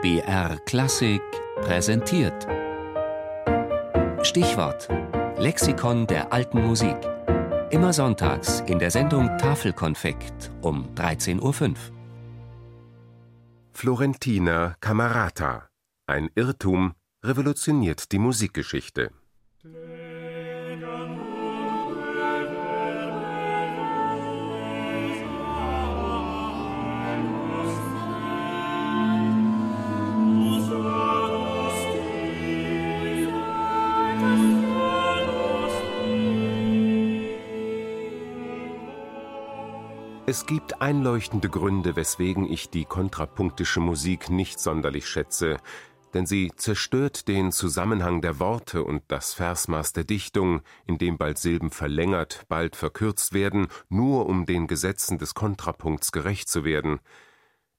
BR Klassik präsentiert. Stichwort: Lexikon der alten Musik. Immer sonntags in der Sendung Tafelkonfekt um 13.05 Uhr. Florentina Camerata. Ein Irrtum revolutioniert die Musikgeschichte. Es gibt einleuchtende Gründe, weswegen ich die kontrapunktische Musik nicht sonderlich schätze, denn sie zerstört den Zusammenhang der Worte und das Versmaß der Dichtung, in dem bald Silben verlängert, bald verkürzt werden, nur um den Gesetzen des Kontrapunkts gerecht zu werden.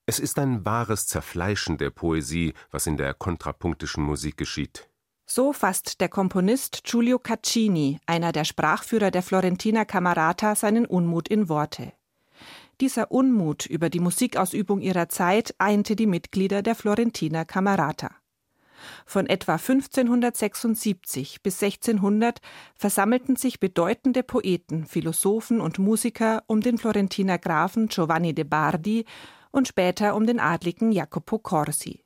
Es ist ein wahres Zerfleischen der Poesie, was in der kontrapunktischen Musik geschieht. So fasst der Komponist Giulio Caccini, einer der Sprachführer der Florentina Camerata, seinen Unmut in Worte. Dieser Unmut über die Musikausübung ihrer Zeit einte die Mitglieder der Florentiner Camerata. Von etwa 1576 bis 1600 versammelten sich bedeutende Poeten, Philosophen und Musiker um den Florentiner Grafen Giovanni de Bardi und später um den Adligen Jacopo Corsi.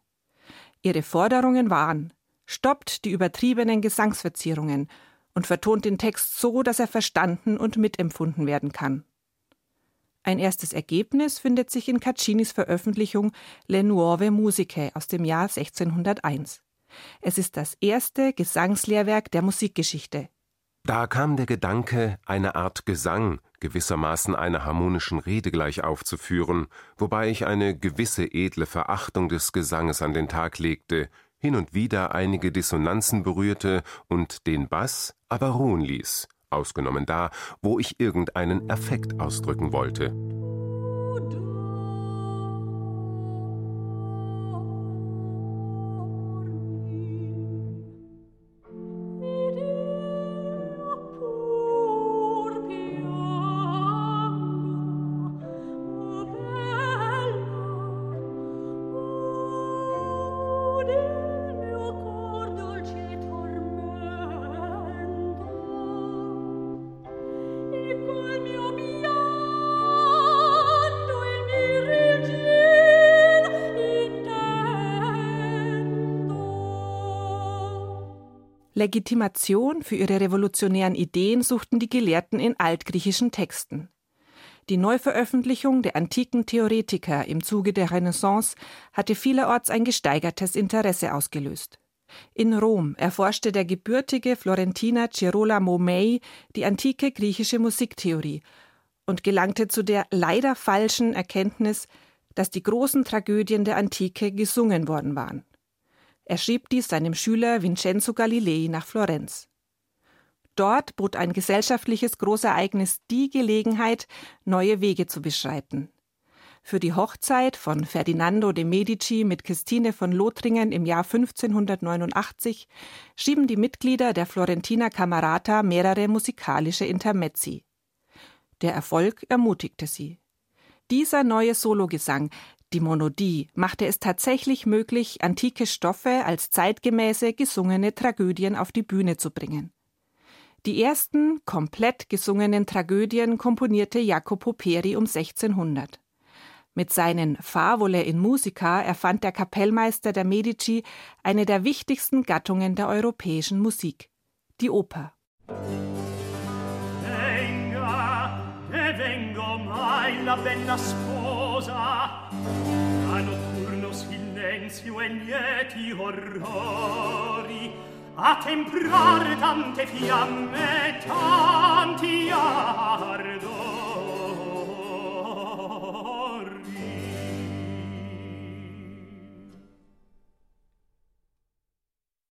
Ihre Forderungen waren Stoppt die übertriebenen Gesangsverzierungen und vertont den Text so, dass er verstanden und mitempfunden werden kann. Ein erstes Ergebnis findet sich in Caccinis Veröffentlichung Le Nuove Musiche aus dem Jahr 1601. Es ist das erste Gesangslehrwerk der Musikgeschichte. Da kam der Gedanke, eine Art Gesang, gewissermaßen einer harmonischen Rede gleich aufzuführen, wobei ich eine gewisse edle Verachtung des Gesanges an den Tag legte, hin und wieder einige Dissonanzen berührte und den Bass aber ruhen ließ, ausgenommen da, wo ich irgendeinen Affekt ausdrücken wollte. Legitimation für ihre revolutionären Ideen suchten die Gelehrten in altgriechischen Texten. Die Neuveröffentlichung der antiken Theoretiker im Zuge der Renaissance hatte vielerorts ein gesteigertes Interesse ausgelöst. In Rom erforschte der gebürtige Florentiner Girolamo May die antike griechische Musiktheorie und gelangte zu der leider falschen Erkenntnis, dass die großen Tragödien der Antike gesungen worden waren. Er schrieb dies seinem Schüler Vincenzo Galilei nach Florenz. Dort bot ein gesellschaftliches Großereignis die Gelegenheit, neue Wege zu beschreiten. Für die Hochzeit von Ferdinando de Medici mit Christine von Lothringen im Jahr 1589 schieben die Mitglieder der Florentiner Camerata mehrere musikalische Intermezzi. Der Erfolg ermutigte sie. Dieser neue Sologesang, die Monodie machte es tatsächlich möglich, antike Stoffe als zeitgemäße gesungene Tragödien auf die Bühne zu bringen. Die ersten komplett gesungenen Tragödien komponierte Jacopo Peri um 1600. Mit seinen Favole in Musica erfand der Kapellmeister der Medici eine der wichtigsten Gattungen der europäischen Musik, die Oper. Venga, cosa a notturno silenzio e lieti orrori a temprare tante fiamme tanti ardori.